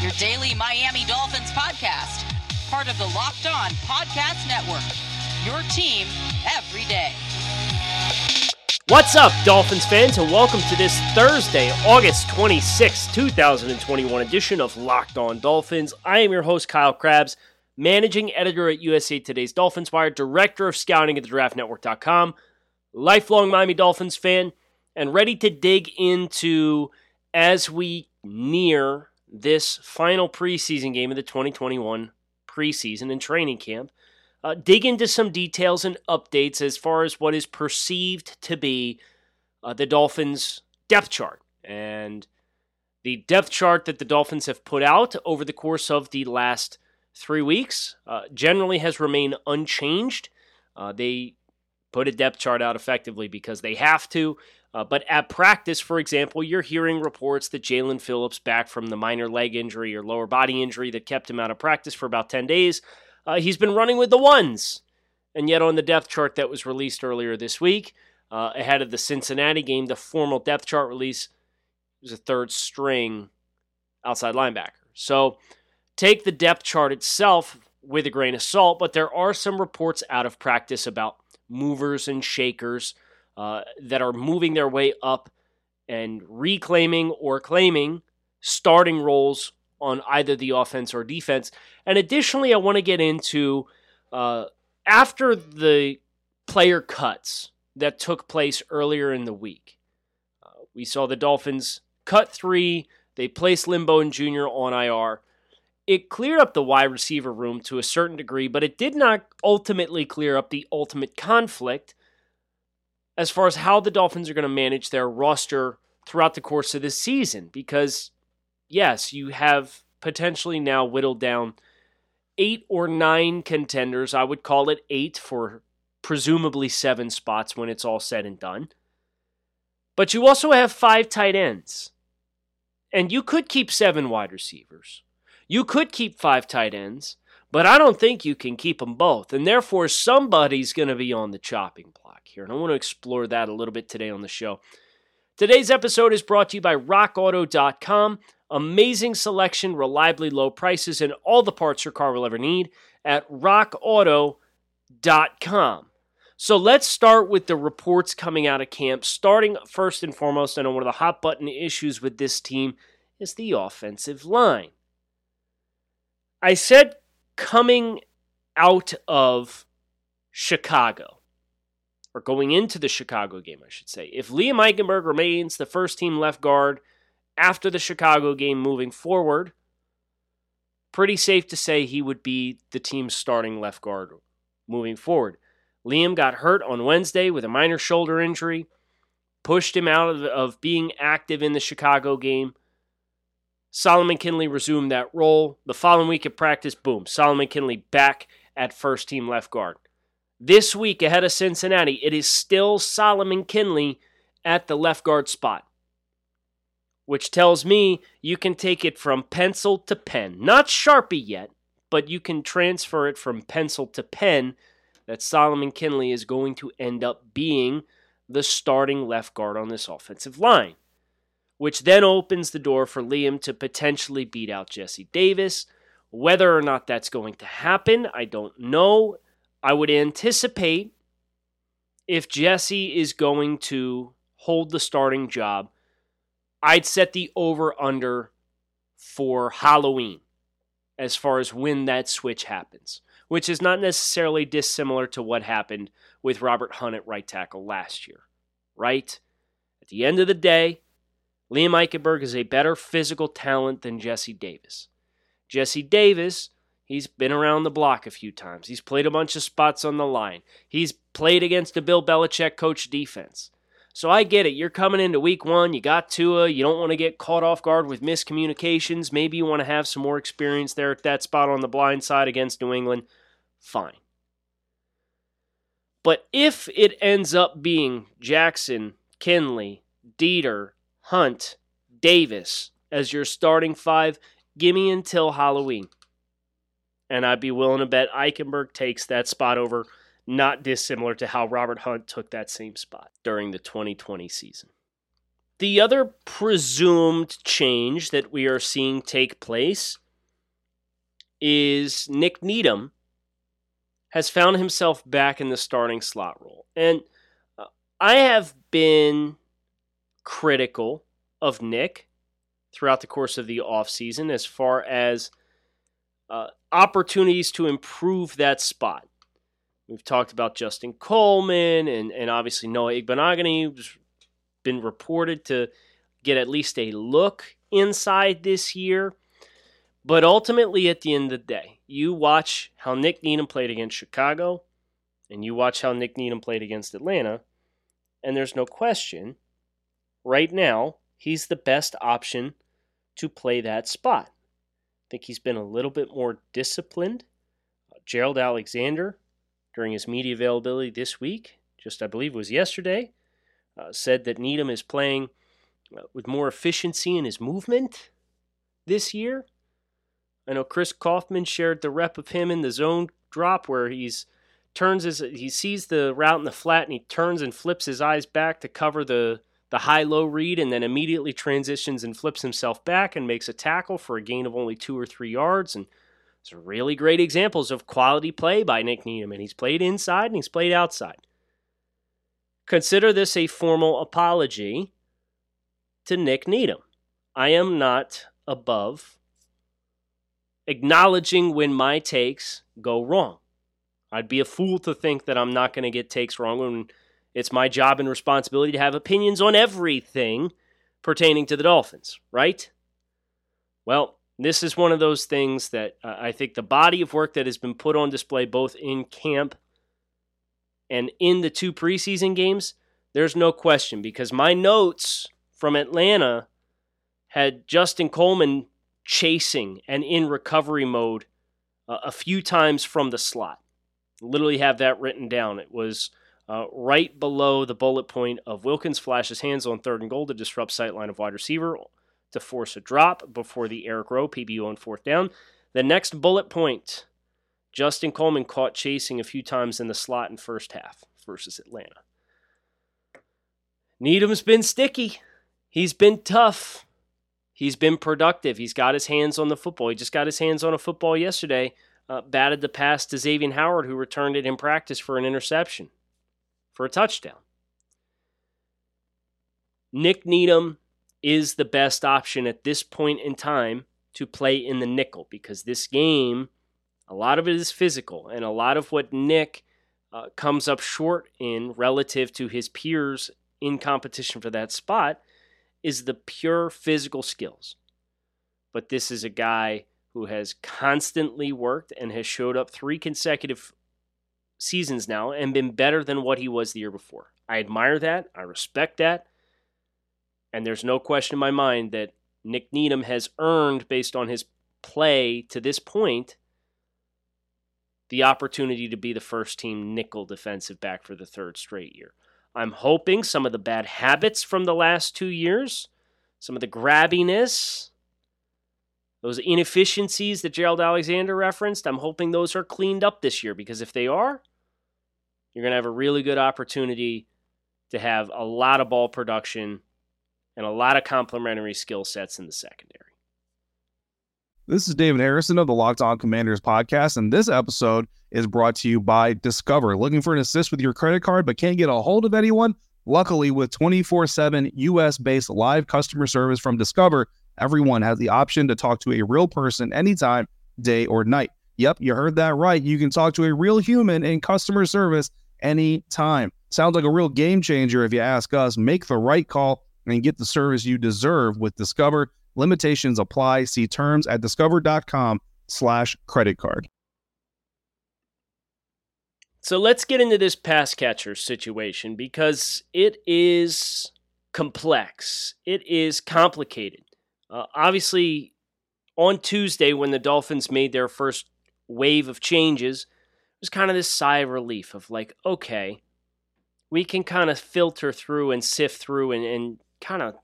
your daily Miami Dolphins podcast, part of the Locked On Podcast Network. Your team every day. What's up, Dolphins fans, and welcome to this Thursday, August 26, 2021 edition of Locked On Dolphins. I am your host, Kyle Crabbs, managing editor at USA Today's Dolphins Wire, director of scouting at the draftnetwork.com, lifelong Miami Dolphins fan, and ready to dig into as we near this final preseason game of the 2021 preseason and training camp uh, dig into some details and updates as far as what is perceived to be uh, the Dolphins' depth chart. And the depth chart that the Dolphins have put out over the course of the last three weeks uh, generally has remained unchanged. Uh, they put a depth chart out effectively because they have to. Uh, but at practice, for example, you're hearing reports that Jaelan Phillips, back from the minor leg injury or lower body injury that kept him out of practice for about 10 days, uh, he's been running with the ones. And yet, on the depth chart that was released earlier this week, uh, ahead of the Cincinnati game, the formal depth chart release was a third string outside linebacker. So take the depth chart itself with a grain of salt, but there are some reports out of practice about movers and shakers uh, that are moving their way up and reclaiming or claiming starting roles on either the offense or defense. And additionally, I want to get into uh, after the player cuts that took place earlier in the week. Uh, we saw the Dolphins cut three, they placed Lynn Bowden Jr. on IR. It cleared up the wide receiver room to a certain degree, but it did not ultimately clear up the ultimate conflict as far as how the Dolphins are going to manage their roster throughout the course of this season because yes, you have potentially now whittled down eight or nine contenders. I would call it eight for presumably seven spots when it's all said and done. But you also have five tight ends. And you could keep seven wide receivers. You could keep five tight ends, but I don't think you can keep them both. And therefore, somebody's going to be on the chopping block here. And I want to explore that a little bit today on the show. Today's episode is brought to you by RockAuto.com. Amazing selection, reliably low prices, and all the parts your car will ever need at rockauto.com. So let's start with the reports coming out of camp. Starting first and foremost, I know one of the hot button issues with this team is the offensive line. I said coming out of Chicago, or going into the Chicago game, I should say, if Liam Eichenberg remains the first team left guard after the Chicago game moving forward, pretty safe to say he would be the team's starting left guard moving forward. Liam got hurt on Wednesday with a minor shoulder injury, pushed him out of, of being active in the Chicago game. Solomon Kindley resumed that role. The following week at practice, boom, Solomon Kindley back at first team left guard. This week ahead of Cincinnati, it is still Solomon Kindley at the left guard spot which tells me you can take it from pencil to pen. Not Sharpie yet, but you can transfer it from pencil to pen that Solomon Kindley is going to end up being the starting left guard on this offensive line, which then opens the door for Liam to potentially beat out Jesse Davis. Whether or not that's going to happen, I don't know. I would anticipate if Jesse is going to hold the starting job I'd set the over under for Halloween as far as when that switch happens, which is not necessarily dissimilar to what happened with Robert Hunt at right tackle last year, right? At the end of the day, Liam Eichenberg is a better physical talent than Jesse Davis. Jesse Davis, he's been around the block a few times. He's played a bunch of spots on the line. He's played against a Bill Belichick coach defense. So I get it. You're coming into week one. You got Tua. You don't want to get caught off guard with miscommunications. Maybe you want to have some more experience there at that spot on the blind side against New England. Fine. But if it ends up being Jackson, Kindley, Deiter, Hunt, Davis as your starting five, give me until Halloween. And I'd be willing to bet Eichenberg takes that spot over not dissimilar to how Robert Hunt took that same spot during the 2020 season. The other presumed change that we are seeing take place is Nick Needham has found himself back in the starting slot role. And uh, I have been critical of Nick throughout the course of the offseason as far as uh, opportunities to improve that spot. We've talked about Justin Coleman and, and obviously Noah Igbinoghene, who's been reported to get at least a look inside this year. But ultimately, at the end of the day, you watch how Nick Needham played against Chicago, and you watch how Nick Needham played against Atlanta, and there's no question, right now, he's the best option to play that spot. I think he's been a little bit more disciplined. Uh, Gerald Alexander during his media availability this week, just I believe was yesterday, uh, said that Needham is playing uh, with more efficiency in his movement this year. I know Chris Kouffman shared the rep of him in the zone drop where he's turns his he sees the route in the flat and he turns and flips his eyes back to cover the the high low read and then immediately transitions and flips himself back and makes a tackle for a gain of only two or three yards and some really great examples of quality play by Nick Needham, and he's played inside and he's played outside. Consider this a formal apology to Nick Needham. I am not above acknowledging when my takes go wrong. I'd be a fool to think that I'm not going to get takes wrong when it's my job and responsibility to have opinions on everything pertaining to the Dolphins, right? Well, this is one of those things that uh, I think the body of work that has been put on display both in camp and in the two preseason games, there's no question because my notes from Atlanta had Justin Coleman chasing and in recovery mode uh, a few times from the slot. Literally have that written down. It was uh, right below the bullet point of Wilkins flashes hands on third and goal to disrupt sightline of wide receiver to force a drop before the Eric Rowe PBU on fourth down. The next bullet point Justin Coleman caught chasing a few times in the slot in first half versus Atlanta. Needham's been sticky. He's been tough. He's been productive. He's got his hands on the football. He just got his hands on a football yesterday. Uh, batted the pass to Xavier Howard, who returned it in practice for an interception, for a touchdown. Nick Needham is the best option at this point in time to play in the nickel because this game, a lot of it is physical, and a lot of what Nick uh, comes up short in relative to his peers in competition for that spot is the pure physical skills. But this is a guy who has constantly worked and has showed up three consecutive seasons now and been better than what he was the year before. I admire that. I respect that. And there's no question in my mind that Nick Needham has earned, based on his play to this point, the opportunity to be the first team nickel defensive back for the third straight year. I'm hoping some of the bad habits from the last two years, some of the grabbiness, those inefficiencies that Gerald Alexander referenced, I'm hoping those are cleaned up this year because if they are, you're going to have a really good opportunity to have a lot of ball production and a lot of complementary skill sets in the secondary. This is David Harrison of the Locked On Commanders podcast, and this episode is brought to you by Discover. Looking for an assist with your credit card but can't get a hold of anyone? Luckily, with 24 7 US based live customer service from Discover, everyone has the option to talk to a real person anytime, day or night. Yep, you heard that right. You can talk to a real human in customer service anytime. Sounds like a real game changer if you ask us. Make the right call and get the service you deserve with Discover. Limitations apply. See terms at discover.com slash credit card. So let's get into this pass catcher situation because it is complex. It is complicated. Uh, obviously, on Tuesday, when the Dolphins made their first wave of changes, was kind of this sigh of relief of like, okay, we can kind of filter through and sift through and, and kind of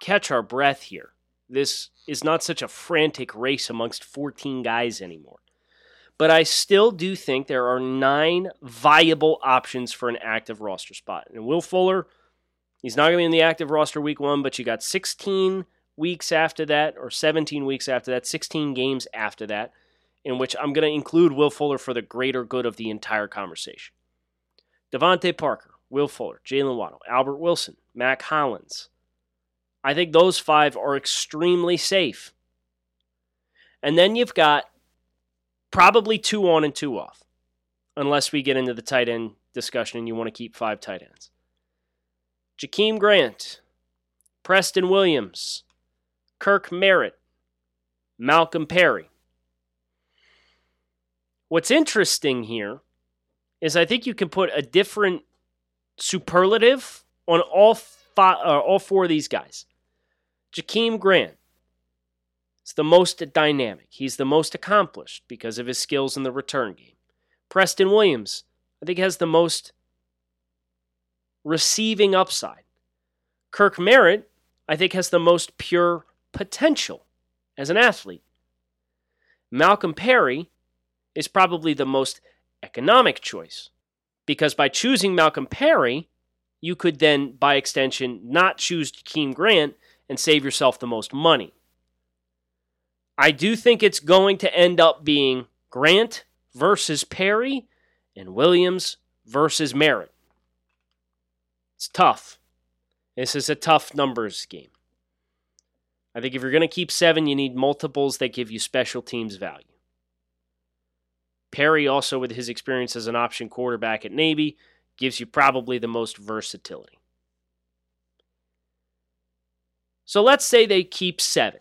catch our breath here. This is not such a frantic race amongst 14 guys anymore. But I still do think there are nine viable options for an active roster spot. And Will Fuller, he's not going to be in the active roster week one, but you got 16 weeks after that, or 17 weeks after that, 16 games after that, in which I'm going to include Will Fuller for the greater good of the entire conversation. DeVante Parker, Will Fuller, Jaylen Waddle, Albert Wilson, Mack Hollins. I think those five are extremely safe. And then you've got probably two on and two off, unless we get into the tight end discussion and you want to keep five tight ends. Jakeem Grant, Preston Williams, Kirk Merritt, Malcolm Perry. What's interesting here is I think you can put a different superlative on all five, uh, all four of these guys. Jakeem Grant, He's the most dynamic. He's the most accomplished because of his skills in the return game. Preston Williams, I think, has the most receiving upside. Kirk Merritt, I think, has the most pure potential as an athlete. Malcolm Perry is probably the most economic choice because by choosing Malcolm Perry, you could then, by extension, not choose Jakeem Grant and save yourself the most money. I do think it's going to end up being Grant versus Perry and Williams versus Merritt. It's tough. This is a tough numbers game. I think if you're going to keep seven, you need multiples that give you special teams value. Perry, also with his experience as an option quarterback at Navy, gives you probably the most versatility. So let's say they keep seven.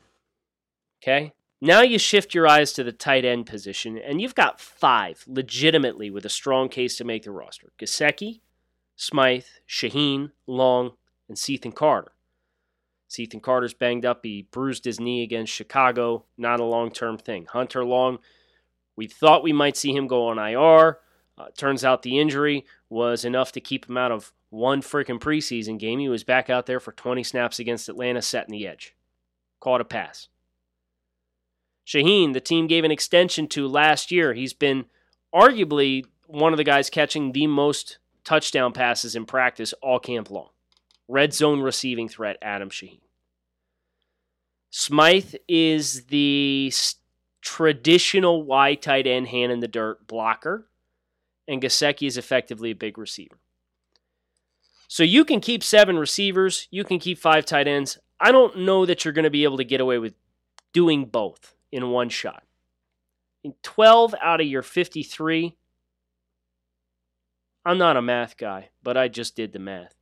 Okay? Now you shift your eyes to the tight end position, and you've got five legitimately with a strong case to make the roster Gesicki, Smythe, Shaheen, Long, and Cethan Carter. Cethan Carter's banged up. He bruised his knee against Chicago. Not a long term thing. Hunter Long, we thought we might see him go on IR. Uh, turns out the injury was enough to keep him out of one freaking preseason game. He was back out there for 20 snaps against Atlanta, setting the edge. Caught a pass. Shaheen, the team gave an extension to last year. He's been arguably one of the guys catching the most touchdown passes in practice all camp long. Red zone receiving threat, Adam Shaheen. Smythe is the traditional wide tight end, hand in the dirt blocker, and Gesicki is effectively a big receiver. So you can keep seven receivers, you can keep five tight ends. I don't know that you're going to be able to get away with doing both in one shot. In 12 out of your 53, I'm not a math guy, but I just did the math.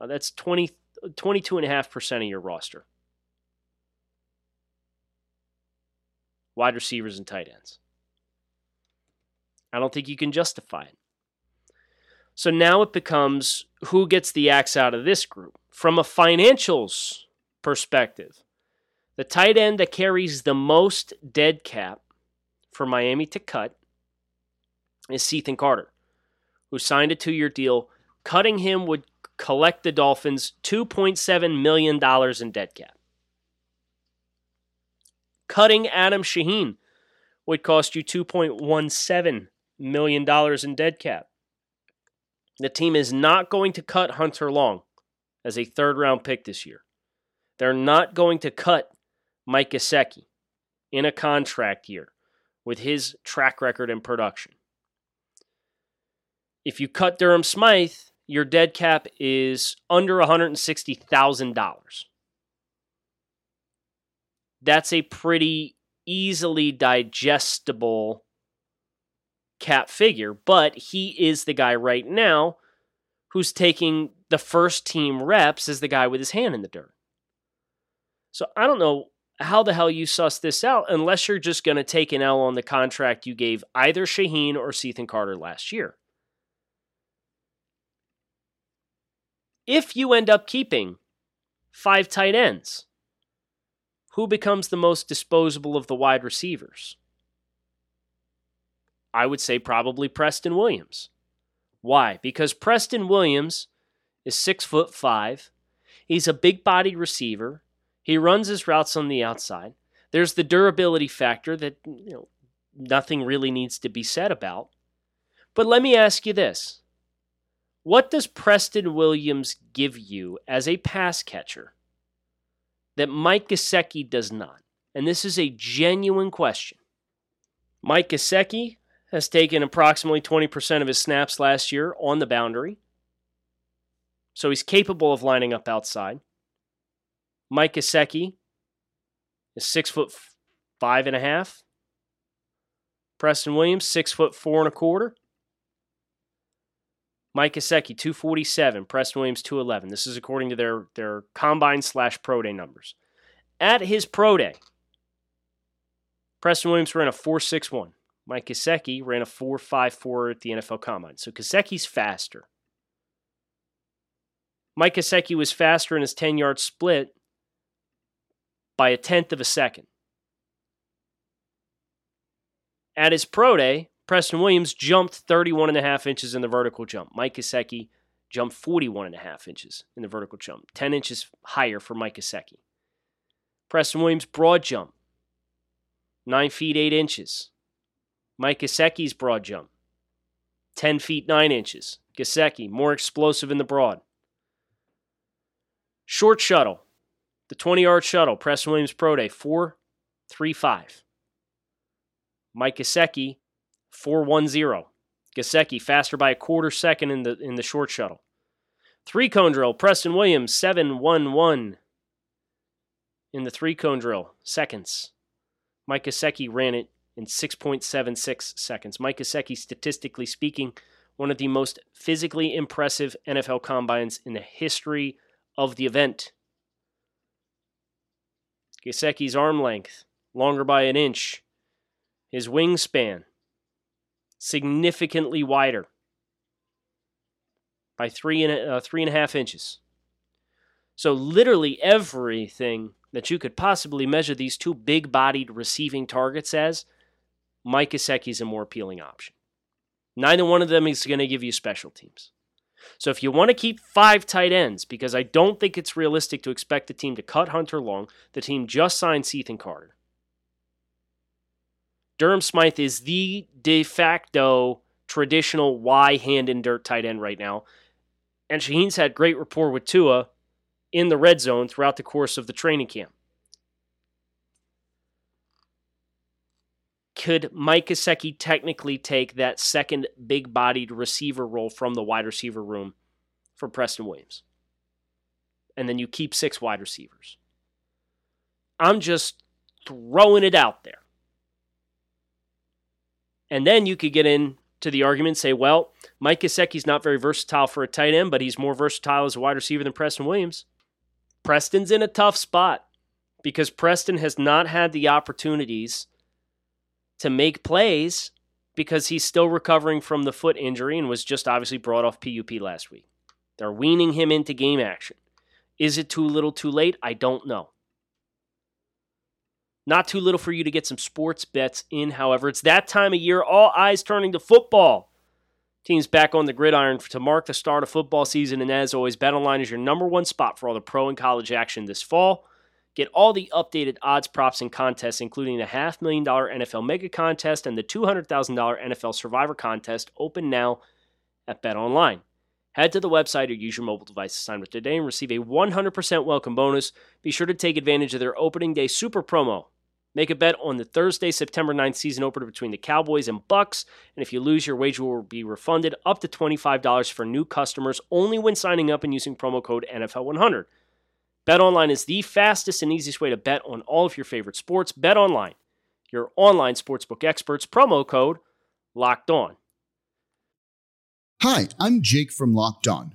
Uh, that's 20, 22.5% of your roster. Wide receivers and tight ends. I don't think you can justify it. So now it becomes who gets the axe out of this group. From a financials perspective, the tight end that carries the most dead cap for Miami to cut is Cethan Carter, who signed a two year deal. Cutting him would collect the Dolphins $2.7 million in dead cap. Cutting Adam Shaheen would cost you $2.17 million in dead cap. The team is not going to cut Hunter Long as a third round pick this year. They're not going to cut Mike Gesicki in a contract year with his track record and production. If you cut Durham Smythe, your dead cap is under $160,000 that's a pretty easily digestible cap figure. But he is the guy right now who's taking the first team reps as the guy with his hand in the dirt. So I don't know how the hell you suss this out unless you're just going to take an L on the contract you gave either Shaheen or Cethan Carter last year. If you end up keeping five tight ends, who becomes the most disposable of the wide receivers? I would say probably Preston Williams. Why? Because Preston Williams is six foot five. He's a big bodied receiver. He runs his routes on the outside. There's the durability factor that you know nothing really needs to be said about. But let me ask you this. What does Preston Williams give you as a pass catcher that Mike Gesicki does not? And this is a genuine question. Mike Gesicki has taken approximately 20% of his snaps last year on the boundary. So he's capable of lining up outside. Mike Gesicki is six foot five and a half. Preston Williams, six foot four and a quarter. Mike Gesicki, 247. Preston Williams, 211. This is according to their, their combine slash pro day numbers. At his pro day, Preston Williams ran a 461. Mike Gesicki ran a 454 at the NFL Combine. So Gesicki's faster. Mike Gesicki was faster in his 10 yard split by a tenth of a second. At his pro day, Preston Williams jumped 31 and a half inches in the vertical jump. Mike Gesicki jumped 41 and a half inches in the vertical jump, 10 inches higher for Mike Gesicki. Preston Williams broad jump, 9 feet 8 inches. Mike Gesicki's broad jump, 10 feet 9 inches. Gesicki, more explosive in the broad. Short shuttle, the 20 yard shuttle, Preston Williams Pro Day, 435. Mike Gesicki, 410. Gesicki faster by a quarter second in the in the short shuttle. Three cone drill, Preston Williams, 711 in the three cone drill, seconds. Mike Gesicki ran it in 6.76 seconds. Mike Gesicki, statistically speaking, one of the most physically impressive NFL combines in the history of the event. Gesicki's arm length, longer by an inch. His wingspan, significantly wider by three and, uh, three and a half inches. So, literally everything that you could possibly measure these two big bodied receiving targets as, Mike Gesicki is a more appealing option. Neither one of them is going to give you special teams. So if you want to keep five tight ends, because I don't think it's realistic to expect the team to cut Hunter Long, the team just signed Cethan Carter. Durham Smythe is the de facto traditional Y hand in dirt tight end right now. And Shaheen's had great rapport with Tua in the red zone throughout the course of the training camp. could Mike Gesicki technically take that second big bodied receiver role from the wide receiver room for Preston Williams? And then you keep six wide receivers. I'm just throwing it out there. And then you could get into the argument say, well, Mike Gesicki's not very versatile for a tight end, but he's more versatile as a wide receiver than Preston Williams. Preston's in a tough spot because Preston has not had the opportunities to make plays because he's still recovering from the foot injury and was just obviously brought off PUP last week. They're weaning him into game action. Is it too little too late? I don't know. Not too little for you to get some sports bets in, however. It's that time of year, all eyes turning to football. Teams back on the gridiron to mark the start of football season, and as always, BetOnline is your number one spot for all the pro and college action this fall. Get all the updated odds, props, and contests, including the half million dollar NFL Mega Contest and the $200,000 NFL Survivor Contest, open now at BetOnline. Head to the website or use your mobile device to sign up today and receive a 100% welcome bonus. Be sure to take advantage of their opening day super promo. Make a bet on the Thursday, September 9th season opener between the Cowboys and Bucs, and if you lose, your wager will be refunded up to $25 for new customers only when signing up and using promo code NFL100. BetOnline is the fastest and easiest way to bet on all of your favorite sports. BetOnline, your online sportsbook experts. Promo code Locked On. Hi, I'm Jake from Locked On.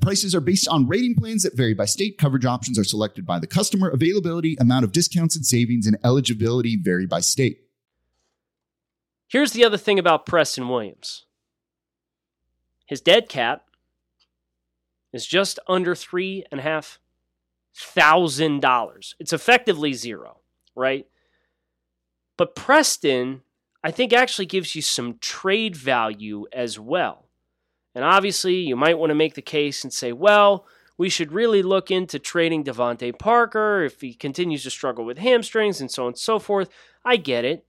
Prices are based on rating plans that vary by state. Coverage options are selected by the customer. Availability, amount of discounts and savings, and eligibility vary by state. Here's the other thing about Preston Williams his dead cap is just under three and a half thousand dollars. It's effectively zero, right? But Preston, I think, actually gives you some trade value as well. And obviously, you might want to make the case and say, well, we should really look into trading DeVante Parker if he continues to struggle with hamstrings and so on and so forth. I get it.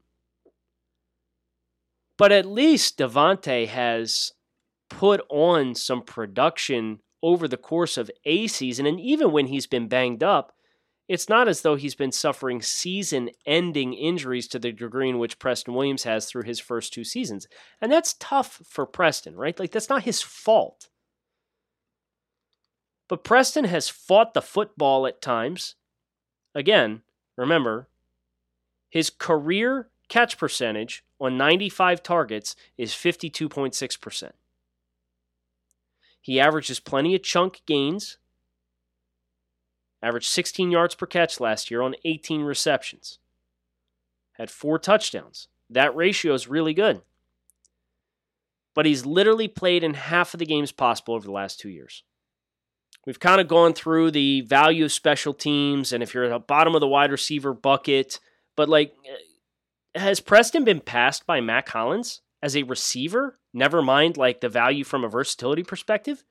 But at least DeVante has put on some production over the course of a season. And even when he's been banged up, it's not as though he's been suffering season ending injuries to the degree in which Preston Williams has through his first two seasons. And that's tough for Preston, right? Like, that's not his fault. But Preston has fought the football at times. Again, remember, his career catch percentage on 95 targets is 52.6%. He averages plenty of chunk gains averaged 16 yards per catch last year on 18 receptions, had four touchdowns. That ratio is really good. But he's literally played in half of the games possible over the last two years. We've kind of gone through the value of special teams, and if you're at the bottom of the wide receiver bucket, but like, eh, has Preston been passed by Mack Hollins as a receiver? Never mind like the value from a versatility perspective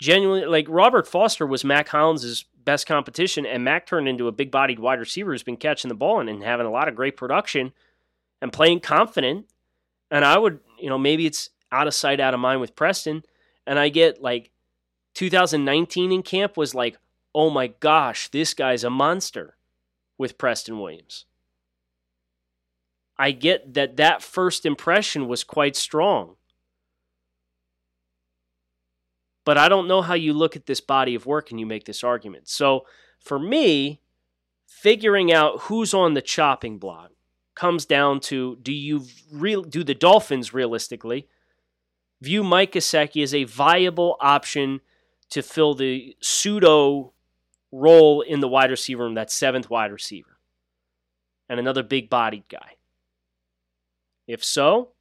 genuinely like Robert Foster was Mack Hollins' best competition, and Mack turned into a big bodied wide receiver who's been catching the ball and, and having a lot of great production and playing confident. And I would, you know, maybe it's out of sight, out of mind with Preston. And I get like 2019 in camp was like, oh my gosh, this guy's a monster with Preston Williams. I get that that first impression was quite strong. But I don't know how you look at this body of work and you make this argument. So for me, figuring out who's on the chopping block comes down to do you real do the Dolphins realistically view Mike Gesicki as a viable option to fill the pseudo role in the wide receiver room, that seventh wide receiver, and another big bodied guy? If so,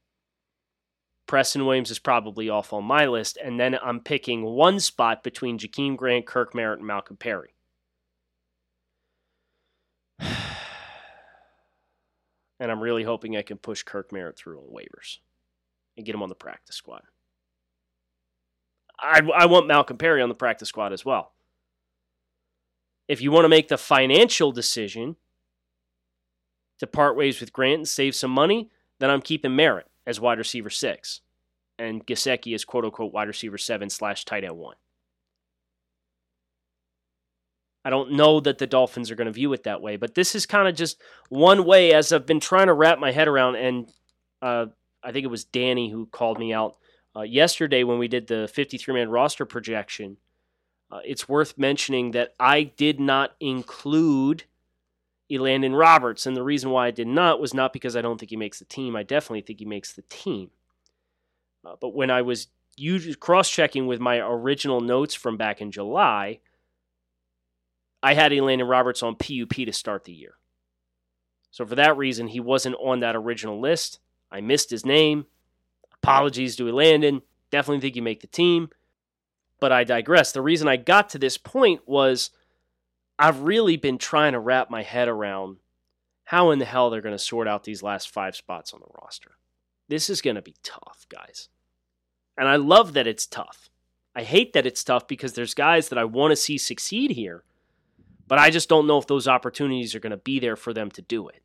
Preston Williams is probably off on my list, and then I'm picking one spot between Jakeem Grant, Kirk Merritt, and Malcolm Perry. and I'm really hoping I can push Kirk Merritt through on waivers and get him on the practice squad. I, I want Malcolm Perry on the practice squad as well. If you want to make the financial decision to part ways with Grant and save some money, then I'm keeping Merritt as wide receiver six, and Gesicki is quote unquote wide receiver seven slash tight end one. I don't know that the Dolphins are going to view it that way, but this is kind of just one way as I've been trying to wrap my head around. And uh, I think it was Danny who called me out uh, yesterday when we did the 53 man roster projection. Uh, it's worth mentioning that I did not include Elandon Roberts. And the reason why I did not was not because I don't think he makes the team. I definitely think he makes the team. Uh, but when I was cross checking with my original notes from back in July, I had Elandon Roberts on PUP to start the year. So for that reason, he wasn't on that original list. I missed his name. Apologies to Elandon. Definitely think you make the team. But I digress. The reason I got to this point was I've really been trying to wrap my head around how in the hell they're going to sort out these last five spots on the roster. This is going to be tough, guys. And I love that it's tough. I hate that it's tough because there's guys that I want to see succeed here, but I just don't know if those opportunities are going to be there for them to do it.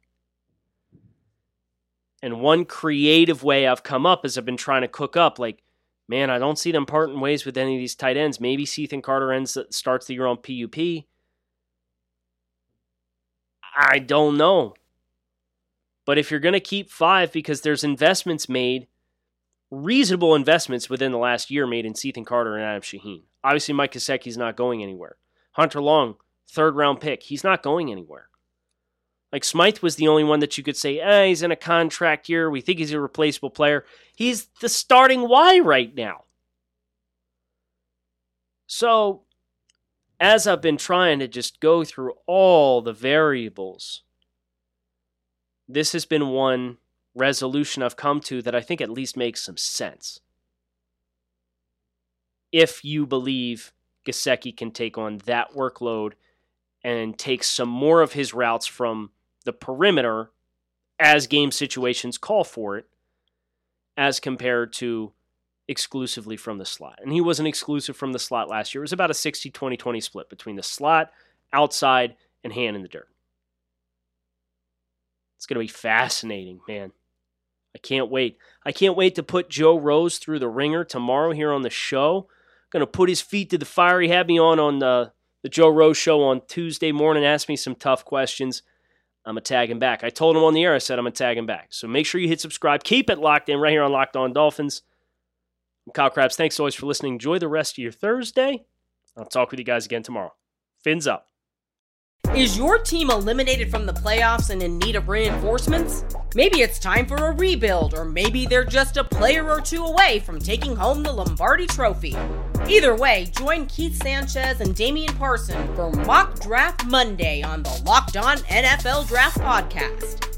And one creative way I've come up is I've been trying to cook up like, man, I don't see them parting ways with any of these tight ends. Maybe Cethan Carter ends starts the year on PUP. I don't know. But if you're going to keep five because there's investments made, reasonable investments within the last year made in Cethan Carter and Adam Shaheen. Obviously, Mike Gesicki's not going anywhere. Hunter Long, third round pick, he's not going anywhere. Like Smythe was the only one that you could say, eh, he's in a contract year. We think he's a replaceable player. He's the starting Y right now. So, as I've been trying to just go through all the variables, this has been one resolution I've come to that I think at least makes some sense. If you believe Gesicki can take on that workload and take some more of his routes from the perimeter as game situations call for it, as compared to exclusively from the slot. And he wasn't exclusive from the slot last year. It was about a 60 20 20 split between the slot, outside, and hand in the dirt. It's going to be fascinating, man. I can't wait. I can't wait to put Joe Rose through the ringer tomorrow here on the show. Going to put his feet to the fire. He had me on on the, the Joe Rose show on Tuesday morning, asked me some tough questions. I'm going to tag him back. I told him on the air, I said I'm going to tag him back. So make sure you hit subscribe. Keep it locked in right here on Locked On Dolphins. I'm Kyle Crabbs. Thanks always for listening. Enjoy the rest of your Thursday. I'll talk with you guys again tomorrow. Fins up. Is your team eliminated from the playoffs and in need of reinforcements? Maybe it's time for a rebuild, or maybe they're just a player or two away from taking home the Lombardi Trophy. Either way, join Keith Sanchez and Damian Parson for Mock Draft Monday on the Locked On NFL Draft Podcast.